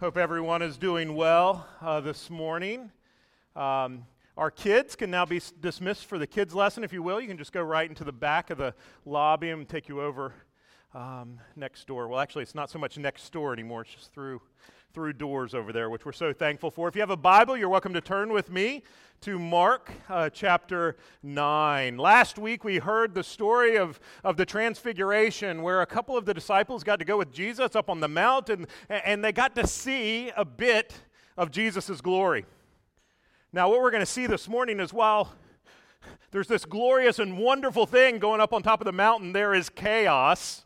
Hope everyone is doing well uh, this morning. Um, our kids can now be dismissed for the kids' lesson, if you will. You can just go right into the back of the lobby and take you over um, next door. Well, actually, it's not so much next door anymore, it's just through through doors over there, which we're so thankful for. If you have a Bible, you're welcome to turn with me to Mark uh, chapter 9. Last week, we heard the story of, of the Transfiguration, where a couple of the disciples got to go with Jesus up on the mount, and, and they got to see a bit of Jesus' glory. Now, what we're going to see this morning is while there's this glorious and wonderful thing going up on top of the mountain, there is chaos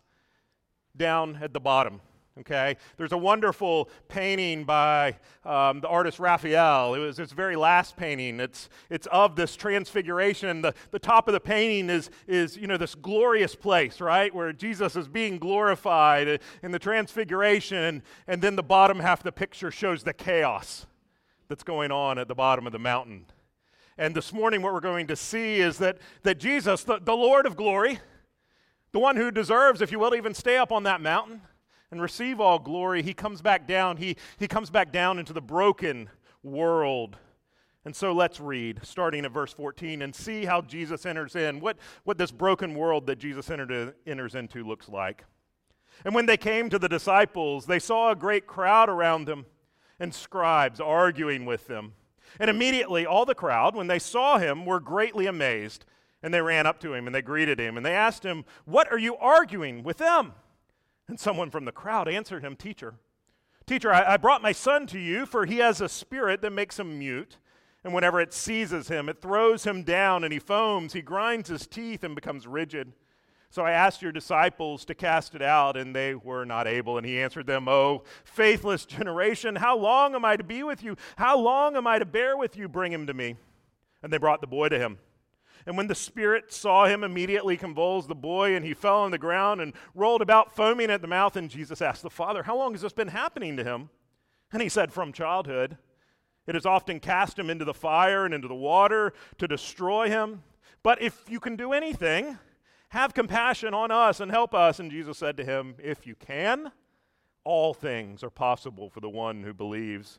down at the bottom okay? There's a wonderful painting by um, the artist raphael. It was his very last painting. It's, it's of this transfiguration. The, the top of the painting is, is you know this glorious place right? Where jesus is being glorified in the transfiguration. And then the bottom half of the picture shows the chaos that's going on at the bottom of the mountain. And this morning what we're going to see is that, that jesus the, the lord of glory the one who deserves if you will to even stay up on that mountain and receive all glory, he comes back down. He, he comes back down into the broken world. And so let's read, starting at verse 14, and see how Jesus enters in, what, what this broken world that Jesus entered, enters into looks like. And when they came to the disciples, they saw a great crowd around them and scribes arguing with them. And immediately all the crowd, when they saw him, were greatly amazed. And they ran up to him and they greeted him and they asked him, What are you arguing with them? And someone from the crowd answered him, Teacher, Teacher, I, I, brought my son to you, for he has a spirit that makes him mute. And whenever it seizes him, it throws him down, and he foams. He grinds his teeth and becomes rigid. So I asked your disciples to cast it out, and they were not able. And he answered them, Oh, faithless generation, how long am I to be with you? How long am I to bear with you? Bring him to me. And they brought the boy to him. And when the spirit saw him, immediately convulsed the boy, and he fell on the ground and rolled about, foaming at the mouth. And Jesus asked the father, How long has this been happening to him? And he said, From childhood. It has often cast him into the fire and into the water to destroy him. But if you can do anything, have compassion on us and help us. And Jesus said to him, If you can, all things are possible for the one who believes.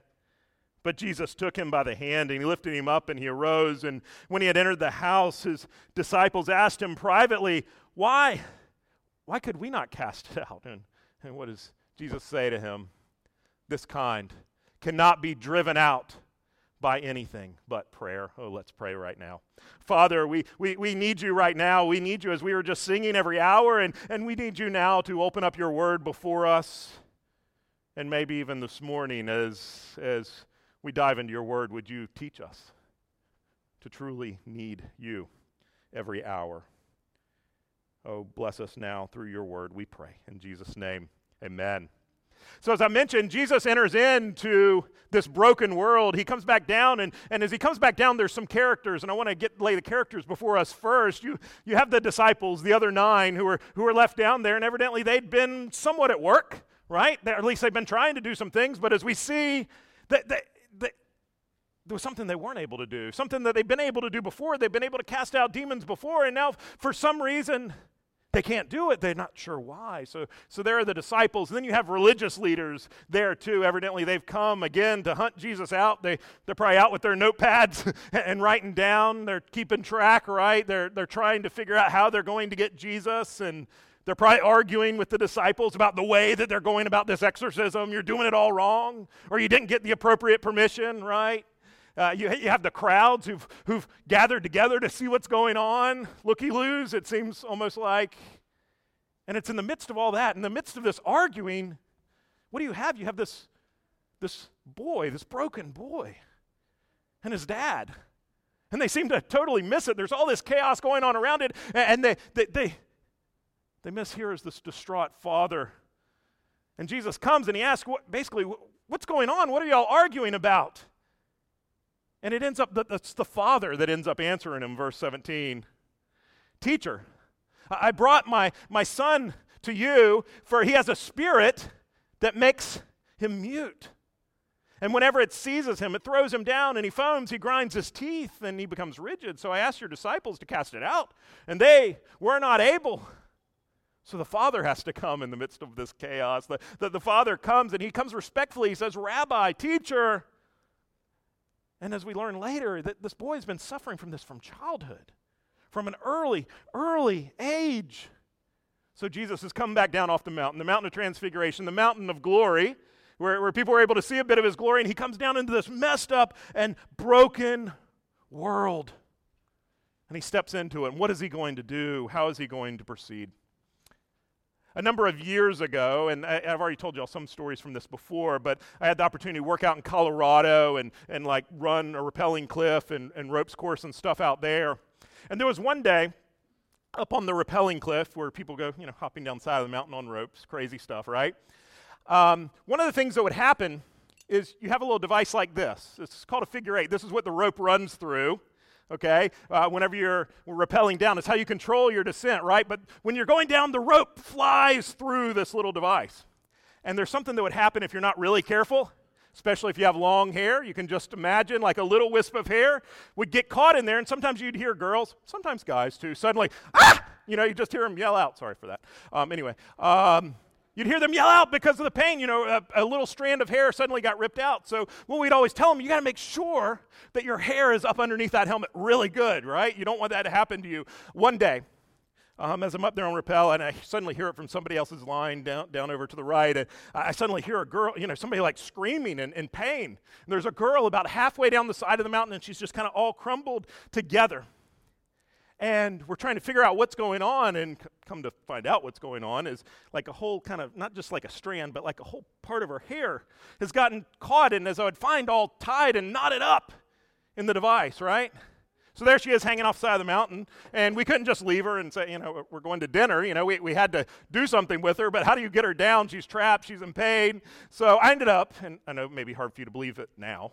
But Jesus took him by the hand and he lifted him up and he arose. And when he had entered the house, his disciples asked him privately, Why? Why could we not cast it out? And, and what does Jesus say to him? This kind cannot be driven out by anything but prayer. Oh, let's pray right now. Father, we, we, we need you right now. We need you as we were just singing every hour, and, and we need you now to open up your word before us. And maybe even this morning as, as we dive into your word, would you teach us to truly need you every hour? Oh, bless us now through your word, we pray. In Jesus' name, amen. So, as I mentioned, Jesus enters into this broken world. He comes back down, and, and as he comes back down, there's some characters, and I want to get lay the characters before us first. You, you have the disciples, the other nine, who are, who were left down there, and evidently they'd been somewhat at work, right? At least they've been trying to do some things, but as we see, that, that there was something they weren't able to do, something that they've been able to do before. They've been able to cast out demons before, and now for some reason they can't do it. They're not sure why. So, so there are the disciples. And then you have religious leaders there too. Evidently, they've come again to hunt Jesus out. They, they're probably out with their notepads and writing down. They're keeping track, right? They're, they're trying to figure out how they're going to get Jesus. And they're probably arguing with the disciples about the way that they're going about this exorcism. You're doing it all wrong, or you didn't get the appropriate permission, right? Uh, you, you have the crowds who've, who've gathered together to see what's going on. Looky loos, it seems almost like. And it's in the midst of all that, in the midst of this arguing, what do you have? You have this, this boy, this broken boy, and his dad. And they seem to totally miss it. There's all this chaos going on around it, and they, they, they, they miss here is this distraught father. And Jesus comes and he asks, what, basically, what's going on? What are y'all arguing about? And it ends up, that it's the father that ends up answering him, verse 17 Teacher, I brought my, my son to you, for he has a spirit that makes him mute. And whenever it seizes him, it throws him down and he foams, he grinds his teeth, and he becomes rigid. So I asked your disciples to cast it out, and they were not able. So the father has to come in the midst of this chaos. The, the, the father comes and he comes respectfully. He says, Rabbi, teacher. And as we learn later, that this boy has been suffering from this from childhood, from an early, early age. So Jesus has come back down off the mountain, the mountain of transfiguration, the mountain of glory where, where people were able to see a bit of his glory, and he comes down into this messed up and broken world. And he steps into it. And what is he going to do? How is he going to proceed? A number of years ago, and I, have already told you all some stories from this before, but I had the opportunity to work out in Colorado and, and like run a rappelling cliff and, and ropes course and stuff out there. And there was one day up on the rappelling cliff where people go, you know, hopping down the side of the mountain on ropes, crazy stuff, right? Um, one of the things that would happen is you have a little device like this. It's called a figure eight. This is what the rope runs through. Okay, uh, whenever you're rappelling down, it's how you control your descent, right? But when you're going down, the rope flies through this little device. And there's something that would happen if you're not really careful, especially if you have long hair. You can just imagine like a little wisp of hair would get caught in there, and sometimes you'd hear girls, sometimes guys too, suddenly, ah! You know, you just hear them yell out. Sorry for that. Um, anyway. Um, You'd hear them yell out because of the pain. You know, a, a, little strand of hair suddenly got ripped out. So, what we'd always tell them, you got to make sure that your hair is up underneath that helmet really good, right? You don't want that to happen to you. One day, um, as I'm up there on rappel, and I suddenly hear it from somebody else's line down, down over to the right, and I suddenly hear a girl, you know, somebody like screaming in, in pain. And there's a girl about halfway down the side of the mountain, and she's just kind of all crumbled together and we're trying to figure out what's going on and c- come to find out what's going on is like a whole kind of not just like a strand but like a whole part of her hair has gotten caught and as i would find all tied and knotted up in the device right so there she is hanging off the side of the mountain and we couldn't just leave her and say you know we're going to dinner you know we, we had to do something with her but how do you get her down she's trapped she's in pain so i ended up and i know it may be hard for you to believe it now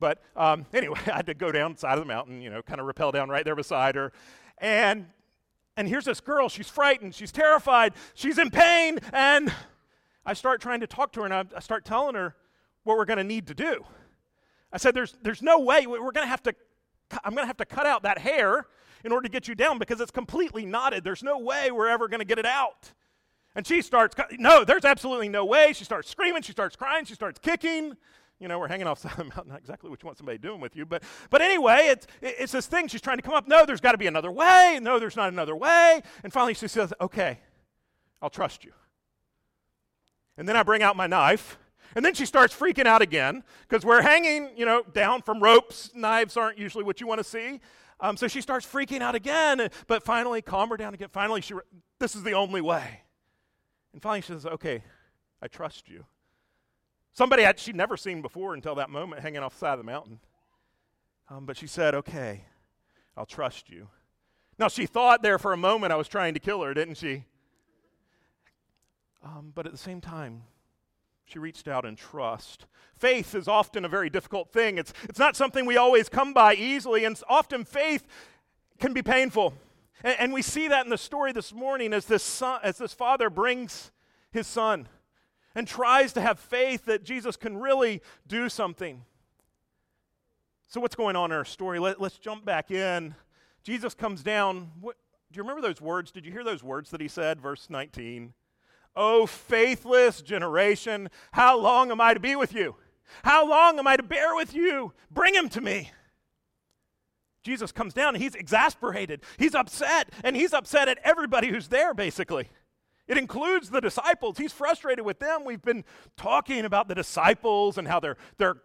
but um, anyway, I had to go down side of the mountain, you know, kind of rappel down right there beside her. And and here's this girl, she's frightened, she's terrified, she's in pain, and I start trying to talk to her and I, I start telling her what we're going to need to do. I said, there's, there's no way we're going to have to, I'm going to have to cut out that hair in order to get you down because it's completely knotted. There's no way we're ever going to get it out. And she starts, no, there's absolutely no way. She starts screaming, she starts crying, she starts kicking you know, we're hanging off the mountain, not exactly what you want somebody doing with you, but, but anyway, it's, it's this thing she's trying to come up. No, there's got to be another way. No, there's not another way. And finally she says, okay, I'll trust you. And then I bring out my knife. And then she starts freaking out again because we're hanging, you know, down from ropes. Knives aren't usually what you want to see. Um, so she starts freaking out again. But finally, calm her down again. Finally, she, this is the only way. And finally, she says, okay, I trust you. Somebody had, she'd never seen before until that moment hanging off the side of the mountain. Um, but she said, Okay, I'll trust you. Now, she thought there for a moment I was trying to kill her, didn't she? Um, but at the same time, she reached out in trust. Faith is often a very difficult thing. It's, it's not something we always come by easily, and often faith can be painful. And, and we see that in the story this morning as this, son, as this father brings his son and tries to have faith that Jesus can really do something. So, what's going on in our story? Let, us jump back in. Jesus comes down. What, do you remember those words? Did you hear those words that he said? Verse 19. Oh, faithless generation, how long am I to be with you? How long am I to bear with you? Bring him to me. Jesus comes down and he's exasperated. He's upset, and he's upset at everybody who's there, basically. It includes the disciples. He's frustrated with them. We've been talking about the disciples and how they're, they're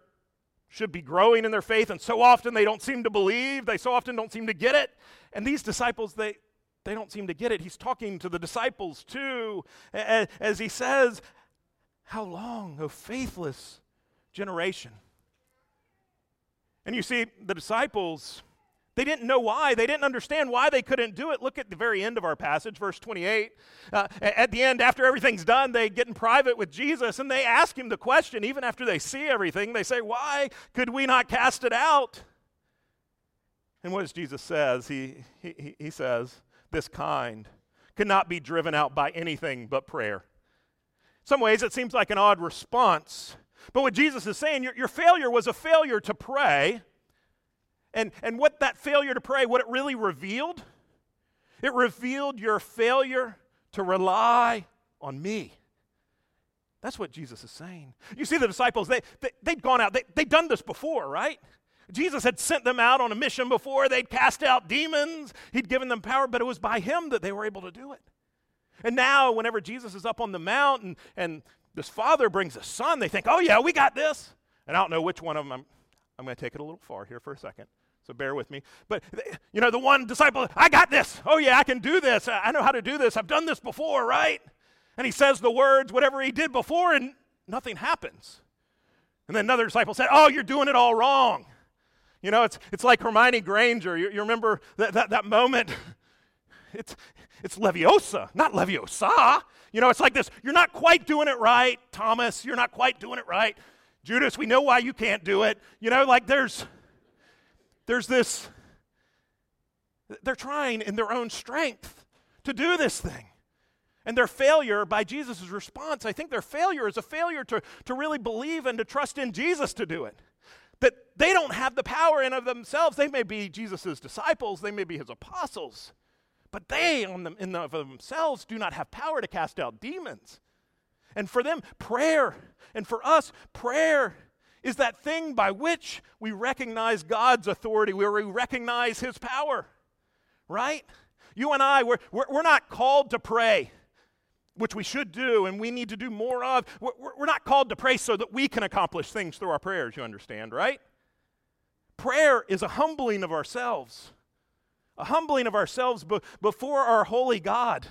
should be growing in their faith, and so often they don't seem to believe. They so often don't seem to get it. And these disciples, they, they don't seem to get it. He's talking to the disciples too, as, he says, How long, O faithless generation? And you see, the disciples, they didn't know why. They didn't understand why they couldn't do it. Look at the very end of our passage, verse 28. Uh, at the end, after everything's done, they get in private with Jesus and they ask him the question, even after they see everything. They say, Why could we not cast it out? And what does Jesus says? He, he, he says, this kind cannot be driven out by anything but prayer. In some ways, it seems like an odd response. But what Jesus is saying, your, your failure was a failure to pray. And, and what that failure to pray, what it really revealed, it revealed your failure to rely on me. That's what Jesus is saying. You see, the disciples, they, they, they'd gone out, they, they'd done this before, right? Jesus had sent them out on a mission before. They'd cast out demons. He'd given them power, but it was by him that they were able to do it. And now, whenever Jesus is up on the mountain and this father brings a son, they think, oh, yeah, we got this. And I don't know which one of them, I'm, I'm going to take it a little far here for a second. So bear with me. But, you know, the one disciple, I got this. Oh, yeah, I can do this. I know how to do this. I've done this before, right? And he says the words, whatever he did before, and nothing happens. And then another disciple said, Oh, you're doing it all wrong. You know, it's, it's like Hermione Granger. You, you remember that, that, that moment? It's, it's Leviosa, not Leviosa. You know, it's like this you're not quite doing it right, Thomas. You're not quite doing it right. Judas, we know why you can't do it. You know, like there's there's this they're trying in their own strength to do this thing. And their failure by Jesus' response, I think their failure is a failure to, to really believe and to trust in Jesus to do it that they don't have the power in of themselves. They may be Jesus' disciples, they may be his apostles, but they on them, in of themselves do not have power to cast out demons. And for them, prayer, and for us, prayer is that thing by which we recognize God's authority, where we recognize his power, right? You and I, we're, we're, not called to pray which we should do and we need to do more of. We're, not called to pray so that we can accomplish things through our prayers, you understand, right? Prayer is a humbling of ourselves, a humbling of ourselves be- before our holy God,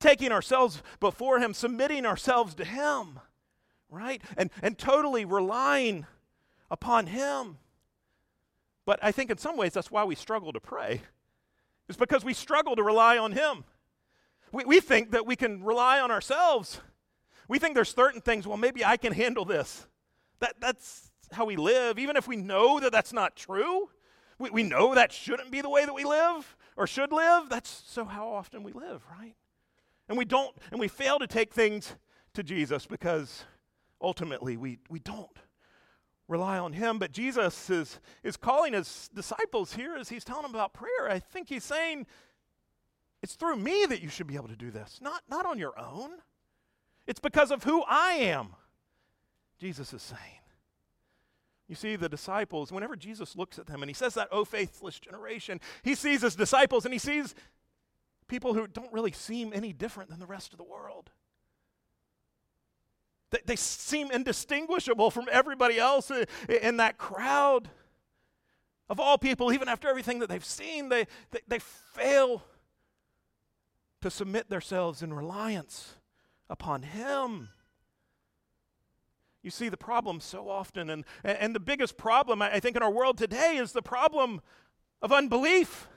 taking ourselves before Him, submitting ourselves to Him, right? And, and totally relying upon Him. But I think in some ways that's why we struggle to pray. It's because we struggle to rely on Him. We, we think that we can rely on ourselves. We think there's certain things, well, maybe I can handle this. That, that's how we live, even if we know that that's not true. We, we know that shouldn't be the way that we live or should live. That's so how often we live, right? And we don't, and we fail to take things to Jesus because ultimately we, we don't rely on him. But Jesus is, is calling his disciples here as he's telling them about prayer. I think he's saying, it's through me that you should be able to do this, not, not on your own. It's because of who I am, Jesus is saying. You see, the disciples, whenever Jesus looks at them and he says that, oh, faithless generation, he sees his disciples and he sees people who don't really seem any different than the rest of the world. They, they seem indistinguishable from everybody else in that crowd. Of all people, even after everything that they've seen, they, they, they fail to submit themselves in reliance upon Him. You see the problem so often, and, and the biggest problem, I think, in our world today is the problem of unbelief.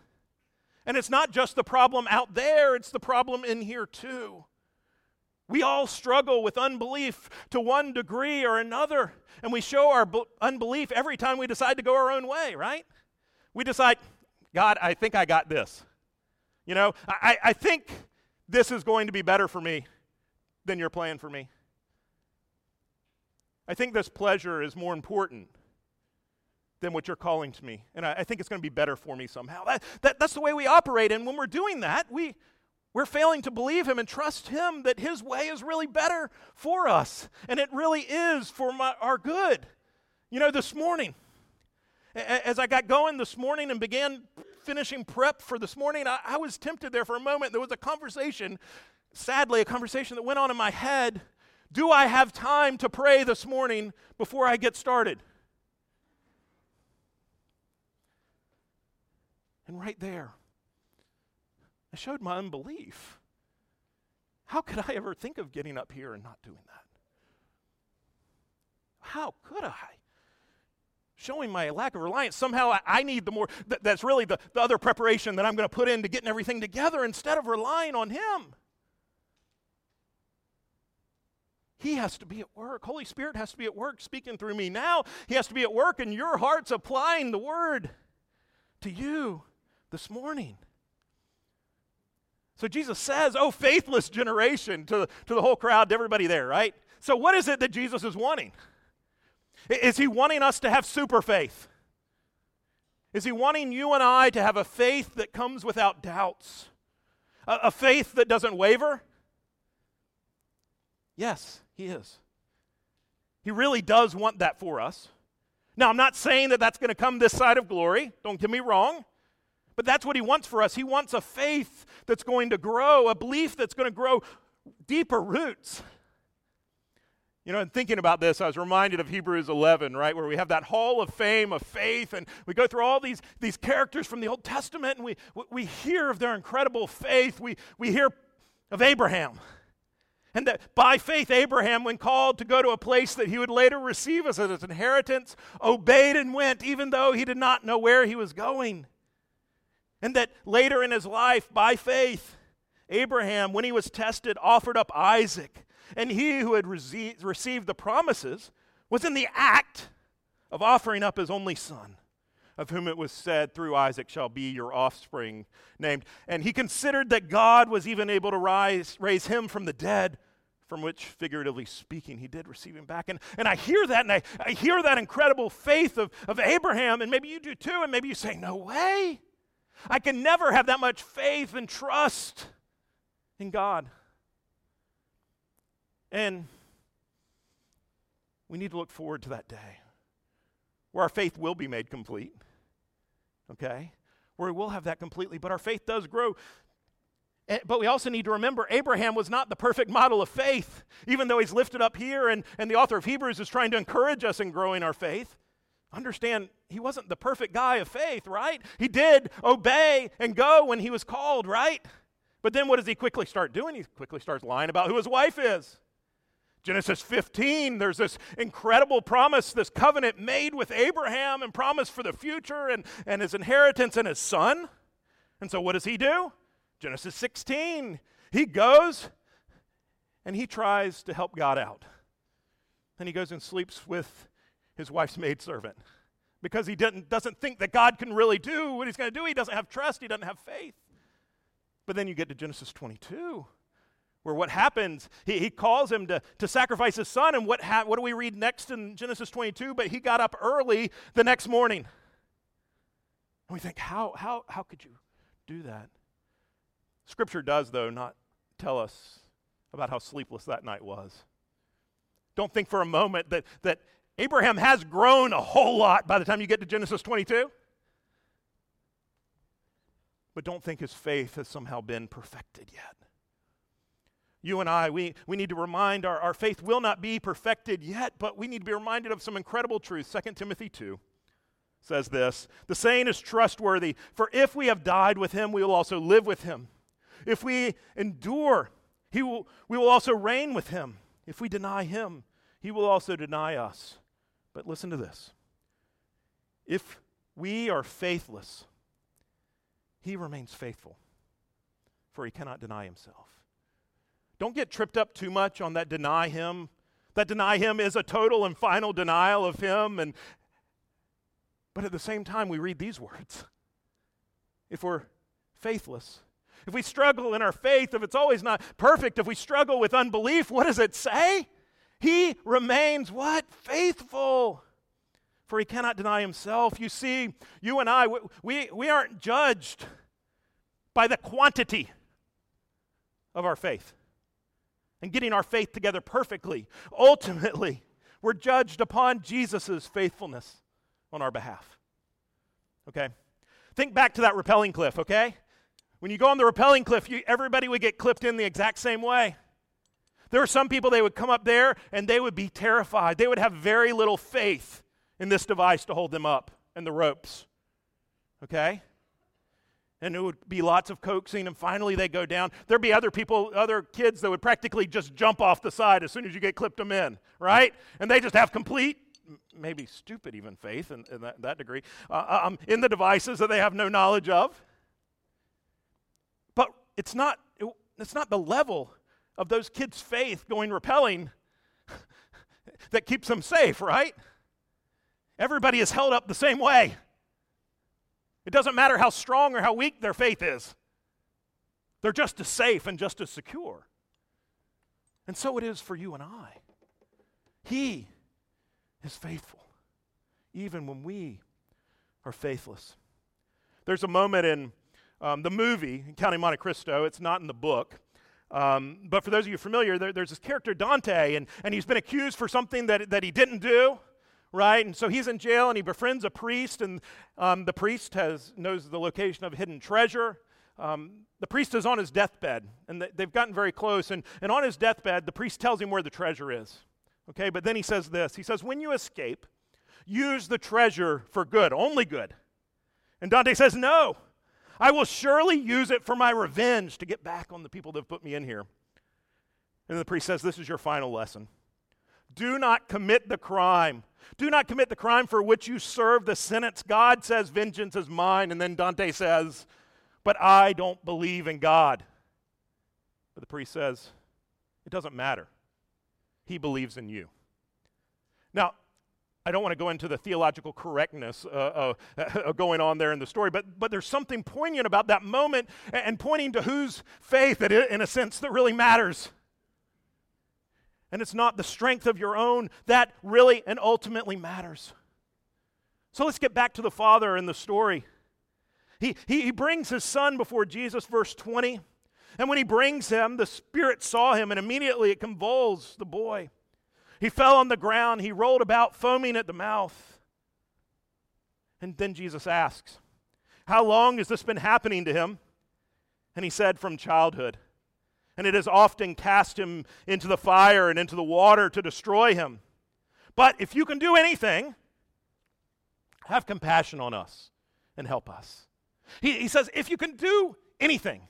And it's not just the problem out there, it's the problem in here too. We all struggle with unbelief to one degree or another, and we show our unbelief every time we decide to go our own way, right? We decide, God, I think I got this. You know, I, I think this is going to be better for me than your plan for me. I think this pleasure is more important than what you're calling to me. And I, I think it's going to be better for me somehow. That, that, that's the way we operate. And when we're doing that, we, we're failing to believe Him and trust Him that His way is really better for us. And it really is for my, our good. You know, this morning, as I got going this morning and began finishing prep for this morning, I, I, was tempted there for a moment. There was a conversation, sadly, a conversation that went on in my head. Do I have time to pray this morning before I get started? And right there, I showed my unbelief. How could I ever think of getting up here and not doing that? How could I? showing my lack of reliance. Somehow I, I need the more, th- that's really the, the other preparation that I'm going to put into getting everything together instead of relying on Him. He has to be at work. Holy Spirit has to be at work speaking through me now. He has to be at work in your hearts applying the word to you this morning. So Jesus says, Oh, faithless generation, to, to the whole crowd, to everybody there, right? So, what is it that Jesus is wanting? Is he wanting us to have super faith? Is he wanting you and I to have a faith that comes without doubts? A, a faith that doesn't waver? Yes, he is. He really does want that for us. Now, I'm not saying that that's going to come this side of glory. Don't get me wrong. But that's what he wants for us. He wants a faith that's going to grow, a belief that's going to grow deeper roots. You know, in thinking about this, I was reminded of Hebrews 11, right, where we have that hall of fame of faith, and we go through all these, these characters from the Old Testament, and we, we hear of their incredible faith. We, we hear of Abraham. And that by faith, Abraham, when called to go to a place that he would later receive as his inheritance, obeyed and went, even though he did not know where he was going. And that later in his life, by faith, Abraham, when he was tested, offered up Isaac and he who had rece- received the promises was in the act of offering up his only son, of whom it was said, Through Isaac shall be your offspring named. And he considered that God was even able to rise, raise him from the dead, from which, figuratively speaking, he did receive him back. And, and I hear that, and I, I hear that incredible faith of, of Abraham, and maybe you do too, and maybe you say, No way. I can never have that much faith and trust in God. And we need to look forward to that day where our faith will be made complete, okay? Where we will have that completely, but our faith does grow. Eh, but we also need to remember Abraham was not the perfect model of faith, even though he's lifted up here, and, and the author of Hebrews is trying to encourage us in growing our faith. Understand, he wasn't the perfect guy of faith, right? He did obey and go when he was called, right? But then what does he quickly start doing? He quickly starts lying about who his wife is. Genesis 15, there's this incredible promise, this covenant made with Abraham and promise for the future and, and his inheritance and his son. And so, what does he do? Genesis 16, he goes and he tries to help God out. And he goes and sleeps with his wife's maidservant because he didn't, doesn't think that God can really do what he's going to do. He doesn't have trust, he doesn't have faith. But then you get to Genesis 22 where what happens, he, he calls him to, to sacrifice his son, and what, ha- what do we read next in Genesis 22? But he got up early the next morning. And we think, how, how, how could you do that? Scripture does, though, not tell us about how sleepless that night was. Don't think for a moment that, that Abraham has grown a whole lot by the time you get to Genesis 22. But don't think his faith has somehow been perfected yet you and I, we, we need to remind our, our faith will not be perfected yet, but we need to be reminded of some incredible truths. 2 Timothy 2 says this The saying is trustworthy, for if we have died with him, we will also live with him. If we endure, he will, we will also reign with him. If we deny him, he will also deny us. But listen to this if we are faithless, he remains faithful, for he cannot deny himself. Don't get tripped up too much on that deny him. That deny him is a total and final denial of him. And, but at the same time, we read these words. If we're faithless, if we struggle in our faith, if it's always not perfect, if we struggle with unbelief, what does it say? He remains what? Faithful. For he cannot deny himself. You see, you and I, we, we aren't judged by the quantity of our faith and getting our faith together perfectly. Ultimately, we're judged upon Jesus' faithfulness on our behalf. Okay? Think back to that rappelling cliff, okay? When you go on the rappelling cliff, you, everybody would get clipped in the exact same way. There were some people, they would come up there and they would be terrified. They would have very little faith in this device to hold them up and the ropes. Okay? and it would be lots of coaxing, and finally they go down. There'd be other people, other kids that would practically just jump off the side as soon as you get clipped them in, right? And they just have complete, maybe stupid even faith in, in that, that, degree, uh, uh, um, in the devices that they have no knowledge of. But it's not, it, it's not the level of those kids' faith going rappelling that keeps them safe, right? Everybody is held up the same way. It doesn't matter how strong or how weak their faith is, they're just as safe and just as secure. And so it is for you and I. He is faithful, even when we are faithless. There's a moment in um, the movie, Count of Monte Cristo, it's not in the book. Um, but for those of you familiar, there, there's this character, Dante, and, and he's been accused for something that, that he didn't do, right? And so he's in jail and he befriends a priest, and um, the priest has, knows the location of hidden treasure. Um, the priest is on his deathbed, and they've gotten very close. And, and on his deathbed, the priest tells him where the treasure is. Okay, but then he says this He says, When you escape, use the treasure for good, only good. And Dante says, No. I will surely use it for my revenge to get back on the people that have put me in here. And the priest says, This is your final lesson. Do not commit the crime. Do not commit the crime for which you serve the sentence. God says, Vengeance is mine. And then Dante says, But I don't believe in God. But the priest says, It doesn't matter. He believes in you. Now, I don't want to go into the theological correctness uh, uh, going on there in the story, but, but there's something poignant about that moment and pointing to whose faith, that in a sense, that really matters. And it's not the strength of your own that really and ultimately matters. So let's get back to the father in the story. He, he, he brings his son before Jesus, verse 20. And when he brings him, the Spirit saw him, and immediately it convulsed the boy. He fell on the ground. He rolled about, foaming at the mouth. And then Jesus asks, How long has this been happening to him? And he said, From childhood. And it has often cast him into the fire and into the water to destroy him. But if you can do anything, have compassion on us and help us. He, he says, If you can do anything,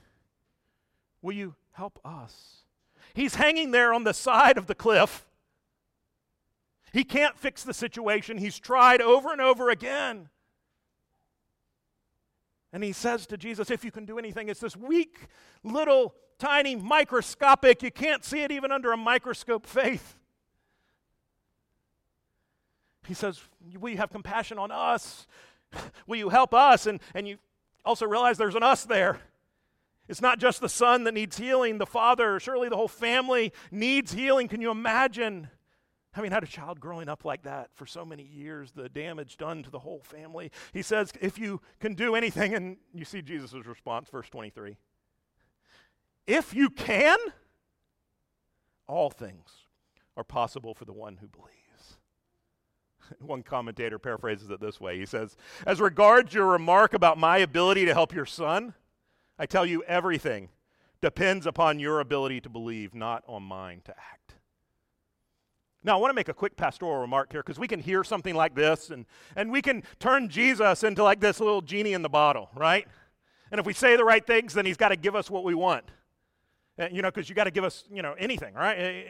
will you help us? He's hanging there on the side of the cliff he can't fix the situation. He's tried over and over again. And he says to Jesus, If you can do anything, it's this weak, little, tiny, microscopic, you can't see it even under a microscope faith. He says, Will you have compassion on us? Will you help us? And, and you also realize there's an us there. It's not just the son that needs healing, the father, surely the whole family needs healing. Can you imagine? Having had a child growing up like that for so many years, the damage done to the whole family. He says, if you can do anything, and you see Jesus' response, verse 23. If you can, all things are possible for the one who believes. One commentator paraphrases it this way He says, As regards your remark about my ability to help your son, I tell you everything depends upon your ability to believe, not on mine to act. Now, I want to make a quick pastoral remark here because we can hear something like this and, and we can turn Jesus into like this little genie in the bottle, right? And if we say the right things, then he's got to give us what we want. Uh, you know, because you got to give us, you know, anything, right? Eh,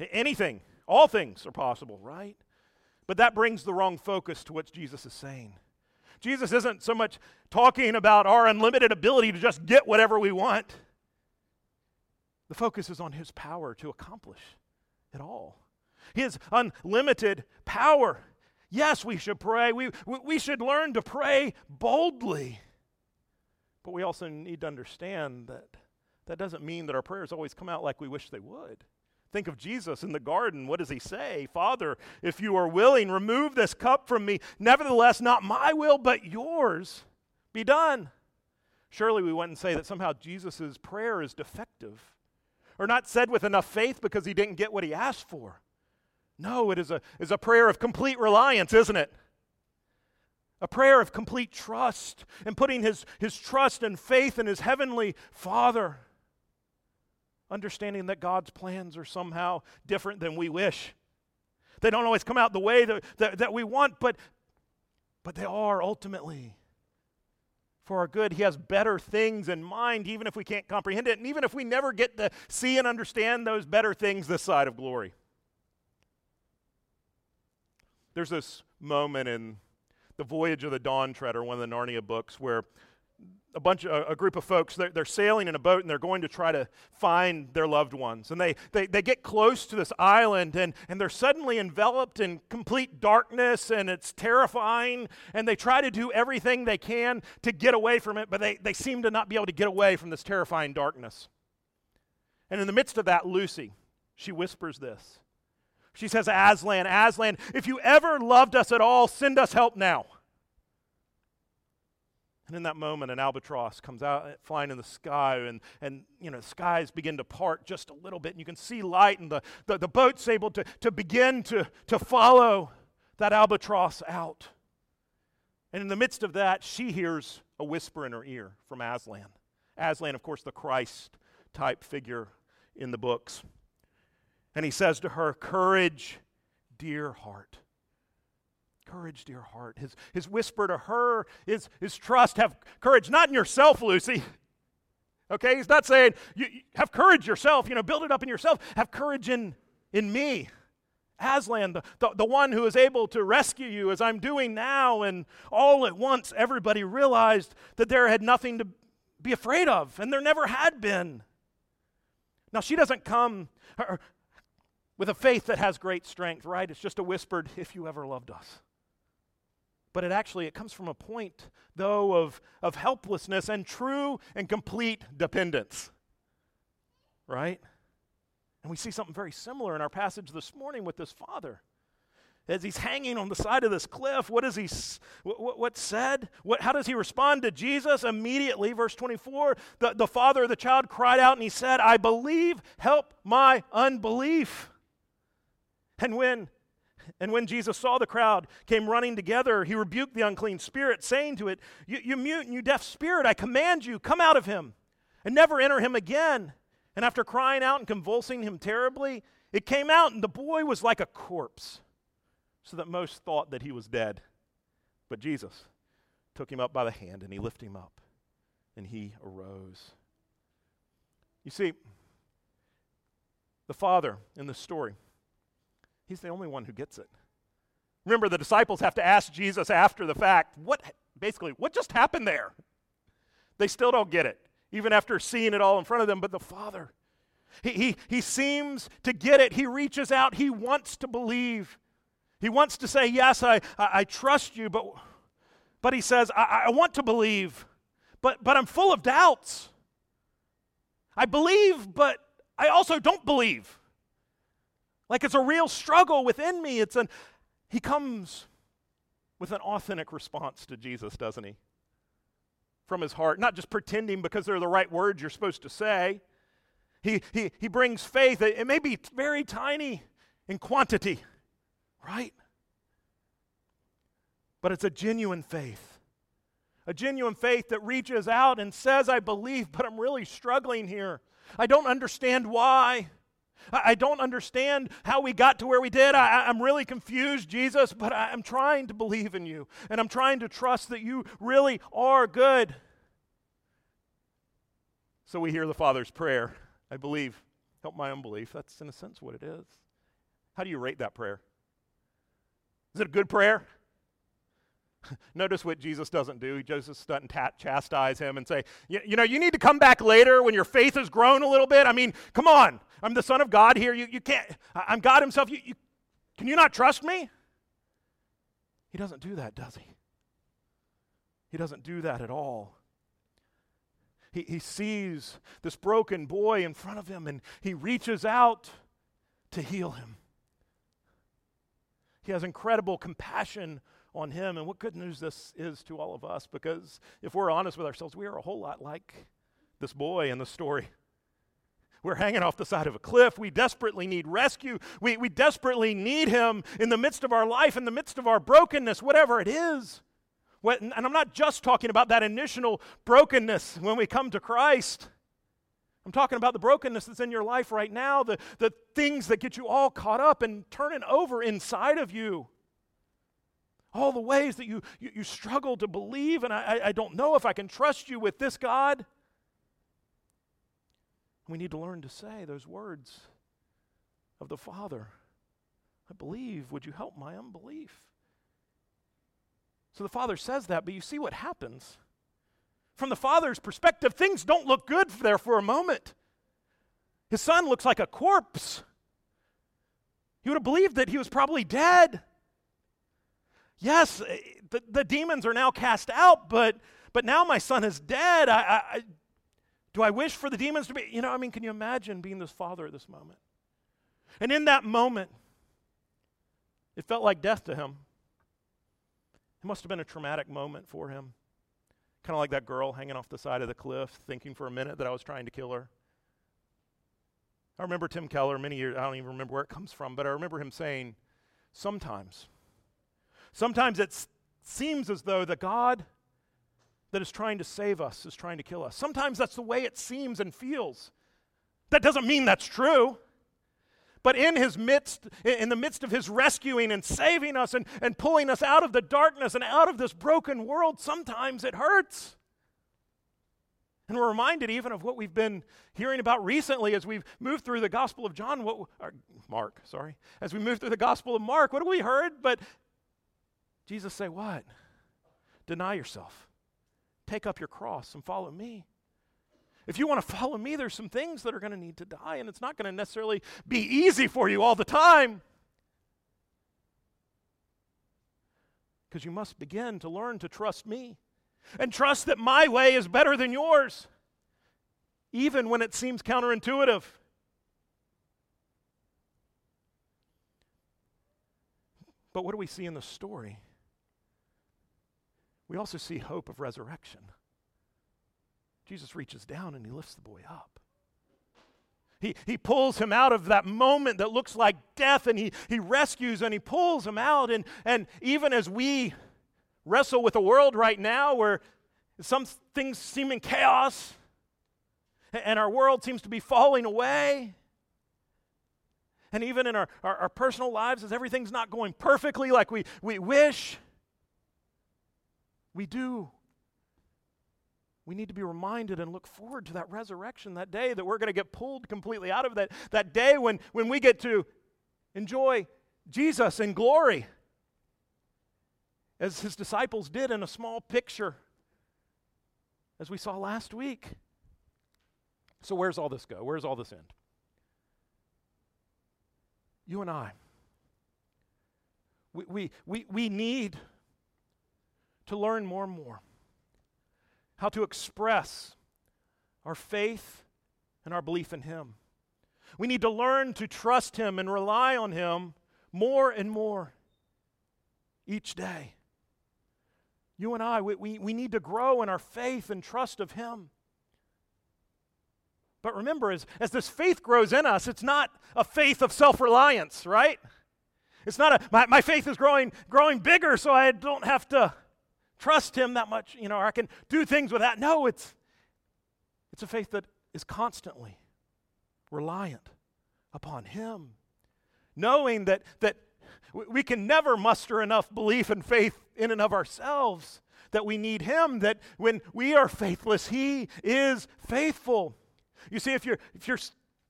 eh, anything. All things are possible, right? But that brings the wrong focus to what Jesus is saying. Jesus isn't so much talking about our unlimited ability to just get whatever we want. The focus is on his power to accomplish it all his unlimited power. Yes, we should pray. We, we should learn to pray boldly. But we also need to understand that that doesn't mean that our prayers always come out like we wish they would. Think of Jesus in the garden. What does he say? Father, if you are willing, remove this cup from me. Nevertheless, not my will, but yours be done. Surely we wouldn't say that somehow Jesus' prayer is defective or not said with enough faith because he didn't get what he asked for. No, it is a, is a prayer of complete reliance, isn't it? A prayer of complete trust and putting his, his trust and faith in his heavenly Father. Understanding that God's plans are somehow different than we wish. They don't always come out the way that, that, that we want, but, but they are ultimately for our good. He has better things in mind, even if we can't comprehend it, and even if we never get to see and understand those better things this side of glory. There's this moment in The Voyage of the Dawn Treader, one of the Narnia books, where a bunch of a group of folks they're, they're, sailing in a boat and they're going to try to find their loved ones. And they, they, they get close to this island and, and they're suddenly enveloped in complete darkness and it's terrifying. And they try to do everything they can to get away from it but they, they seem to not be able to get away from this terrifying darkness. And in the midst of that lucy she whispers this she says aslan aslan if you ever loved us at all send us help now and in that moment, an albatross comes out uh, flying in the sky, and, and you know, the skies begin to part just a little bit, and you can see light, and the, the, the boat's able to, to begin to, to follow that albatross out. And in the midst of that, she hears a whisper in her ear from Aslan. Aslan, of course, the Christ type figure in the books. And he says to her, Courage, dear heart. Courage, dear heart. His, his whisper to her is, is trust. Have courage, not in yourself, Lucy. Okay? He's not saying, you, you, have courage yourself, you know, build it up in yourself. Have courage in, in me. Aslan, the, the, the one who is able to rescue you as I'm doing now. And all at once, everybody realized that there had nothing to be afraid of, and there never had been. Now, she doesn't come her, with a faith that has great strength, right? It's just a whispered, if you ever loved us. But it actually it comes from a point though of, of helplessness and true and complete dependence. Right? And we see something very similar in our passage this morning with this father. As he's hanging on the side of this cliff what is he what, what said? What, how does he respond to jesus? Immediately verse 24 the, the father of the child cried out and he said i believe help my unbelief and when and when Jesus saw the crowd came running together, he rebuked the unclean spirit, saying to it, You, you mute and you deaf spirit, I command you, come out of him and never enter him again. And after crying out and convulsing him terribly, it came out, and the boy was like a corpse, so that most thought that he was dead. But Jesus took him up by the hand, and he lifted him up, and he arose. You see, the father in the story, He's the only one who gets it. Remember, the disciples have to ask Jesus after the fact, what basically, what just happened there? They still don't get it, even after seeing it all in front of them. But the Father, he, he, he seems to get it. He reaches out, he wants to believe. He wants to say, Yes, I, I, I trust you, but, but he says, I, I want to believe, but, but I'm full of doubts. I believe, but I also don't believe. Like it's a real struggle within me. It's an he comes with an authentic response to Jesus, doesn't he? From his heart, not just pretending because they're the right words you're supposed to say. He, he, he brings faith. It may be very tiny in quantity, right? But it's a genuine faith. A genuine faith that reaches out and says, I believe, but I'm really struggling here. I don't understand why. I don't understand how we got to where we did. I, am really confused, Jesus, but I, I'm trying to believe in you. And I'm trying to trust that you really are good. So we hear the Father's prayer. I believe. Help my unbelief. That's, in a sense, what it is. How do you rate that prayer? Is it a good prayer? Notice what Jesus doesn't do. Jesus doesn't ta- chastise him and say, you know, you need to come back later when your faith has grown a little bit. I mean, come on. I'm the Son of God here. You, you can't, I'm God Himself. You, you, can you not trust me? He doesn't do that, does he? He doesn't do that at all. He, he sees this broken boy in front of him and he reaches out to heal him. He has incredible compassion on him. And what good news this is to all of us because if we're honest with ourselves, we are a whole lot like this boy in the story. We're hanging off the side of a cliff. We desperately need rescue. We, we desperately need him in the midst of our life, in the midst of our brokenness, whatever it is. What, and I'm not just talking about that initial brokenness when we come to Christ. I'm talking about the brokenness that's in your life right now, the, the things that get you all caught up and turning over inside of you all the ways that you, you, you struggle to believe, and I, I don't know if I can trust you with this, God. We need to learn to say those words of the Father I believe. Would you help my unbelief? So the Father says that, but you see what happens. From the father's perspective, things don't look good there for a moment. His son looks like a corpse. He would have believed that he was probably dead. Yes, eh, the, the demons are now cast out, but, but now my son is dead. I, I, do I wish for the demons to be? You know, I mean, can you imagine being this father at this moment? And in that moment, it felt like death to him. It must have been a traumatic moment for him. Kind of like that girl hanging off the side of the cliff, thinking for a minute that I was trying to kill her. I remember Tim Keller many years, I don't even remember where it comes from, but I remember him saying, sometimes, sometimes it seems as though the God that is trying to save us is trying to kill us. Sometimes that's the way it seems and feels. That doesn't mean that's true. But in his midst, in the midst of his rescuing and saving us and, and pulling us out of the darkness and out of this broken world, sometimes it hurts. And we're reminded even of what we've been hearing about recently as we've moved through the Gospel of John, what, Mark, sorry. As we move through the Gospel of Mark, what have we heard? But Jesus say, What? Deny yourself. Take up your cross and follow me. If you want to follow me, there's some things that are going to need to die, and it's not going to necessarily be easy for you all the time. Because you must begin to learn to trust me and trust that my way is better than yours, even when it seems counterintuitive. But what do we see in the story? We also see hope of resurrection. Jesus reaches down and he lifts the boy up. He, he pulls him out of that moment that looks like death and he, he rescues and he pulls him out. And, and even as we wrestle with a world right now where some things seem in chaos and our world seems to be falling away, and even in our, our, our, personal lives, as everything's not going perfectly like we, we wish, we do we need to be reminded and look forward to that resurrection, that day that we're going to get pulled completely out of that, that day when, when we get to enjoy Jesus in glory, as his disciples did in a small picture, as we saw last week. So, where's all this go? Where's all this end? You and I, we, we, we, we need to learn more and more how to express our faith and our belief in Him. We need to learn to trust Him and rely on Him more and more each day. You and I, we, we, we need to grow in our faith and trust of Him. But remember, as, as this faith grows in us, it's not a faith of self reliance, right? It's not a, my, my faith is growing, growing bigger so I don't have to trust him that much, you know, or I can do things with that. No, it's it's a faith that is constantly reliant upon him. Knowing that that we can never muster enough belief and faith in and of ourselves that we need him that when we are faithless he is faithful you see if you're if you're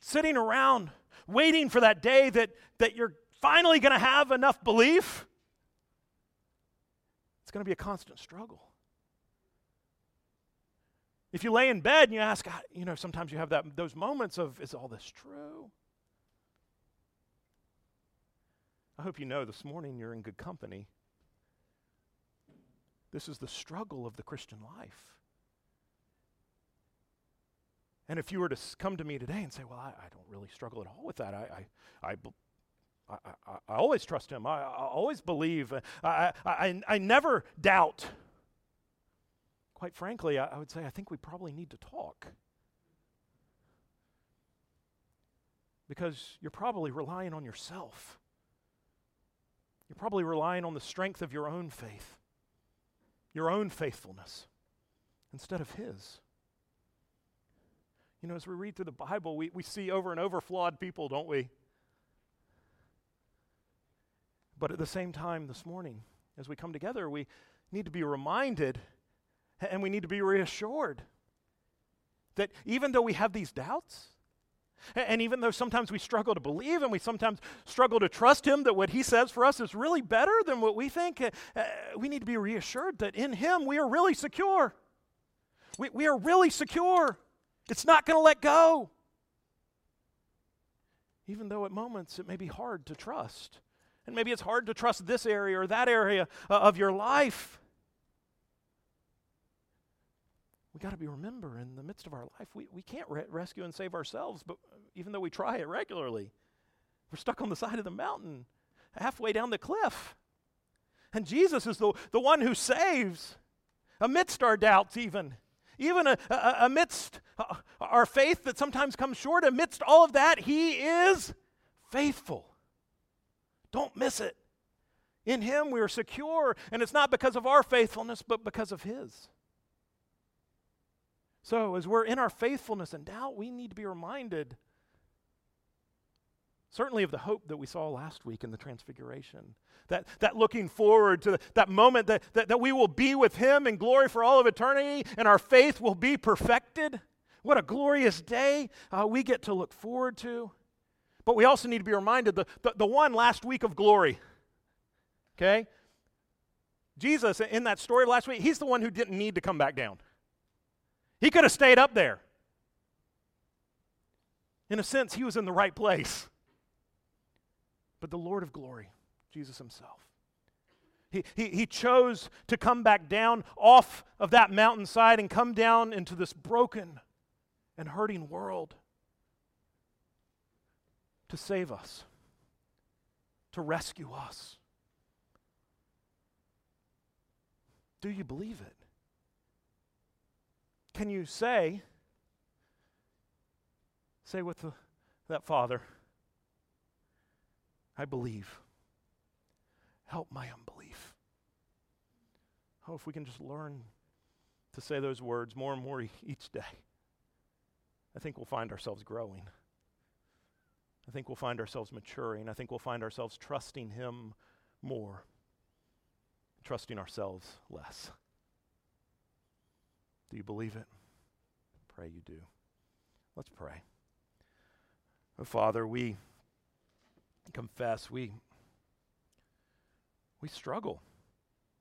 sitting around waiting for that day that that you're finally going to have enough belief it's going to be a constant struggle. If you lay in bed and you ask, ah, you know, sometimes you have that, those moments of, is all this true? I hope you know this morning you're in good company. This is the struggle of the Christian life. And if you were to come to me today and say, Well, I, I don't really struggle at all with that, I, I, I, I, I, I always trust him. I, I always believe. I, I, I never doubt. Quite frankly, I, I would say I think we probably need to talk. Because you're probably relying on yourself. You're probably relying on the strength of your own faith, your own faithfulness, instead of His. You know, as we read through the Bible, we, we see over and over flawed people, don't we? But at the same time, this morning, as we come together, we need to be reminded and we need to be reassured that even though we have these doubts, and even though sometimes we struggle to believe and we sometimes struggle to trust Him that what He says for us is really better than what we think, we need to be reassured that in Him we are really secure. we, we are really secure. It's not going to let go. Even though at moments it may be hard to trust. And maybe it's hard to trust this area or that area uh, of your life. We got to be remember in the midst of our life, we, we can't re- rescue and save ourselves, but even though we try it regularly, we're stuck on the side of the mountain, halfway down the cliff. And Jesus is the, the one who saves amidst our doubts, even. Even a, a, amidst uh, our faith that sometimes comes short, amidst all of that, He is faithful. Don't miss it. In Him we are secure, and it's not because of our faithfulness, but because of His. So, as we're in our faithfulness and doubt, we need to be reminded certainly of the hope that we saw last week in the Transfiguration. That, that looking forward to the, that moment that, that, that we will be with Him in glory for all of eternity and our faith will be perfected. What a glorious day uh, we get to look forward to. But we also need to be reminded the, the, the one last week of glory. Okay? Jesus, in that story of last week, He's the one who didn't need to come back down. He could have stayed up there. In a sense, He was in the right place. But the Lord of glory, Jesus himself. He, he, he chose to come back down off of that mountainside and come down into this broken and hurting world to save us, to rescue us. Do you believe it? Can you say, say with the, that father, I believe. Help my unbelief. Oh, if we can just learn to say those words more and more each day, I think we'll find ourselves growing. I think we'll find ourselves maturing. I think we'll find ourselves trusting Him more, trusting ourselves less. Do you believe it? Pray you do. Let's pray. Oh, Father, we confess we we struggle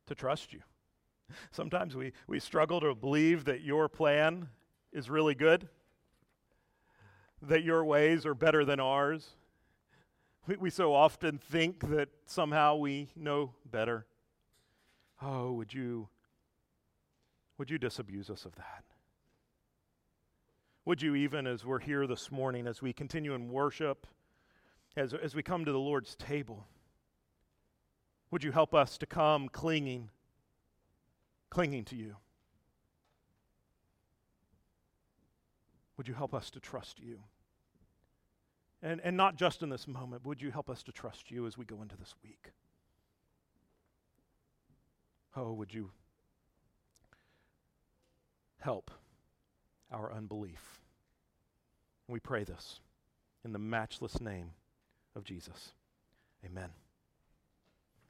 to trust you. Sometimes we, we struggle to believe that your plan is really good, that your ways are better than ours. We, we so often think that somehow we know better. Oh, would you would you disabuse us of that? Would you even as we're here this morning as we continue in worship as, as we come to the Lord's table, would you help us to come clinging, clinging to you? Would you help us to trust you? And, and not just in this moment, would you help us to trust you as we go into this week? Oh, would you help our unbelief? We pray this in the matchless name of Jesus. Amen.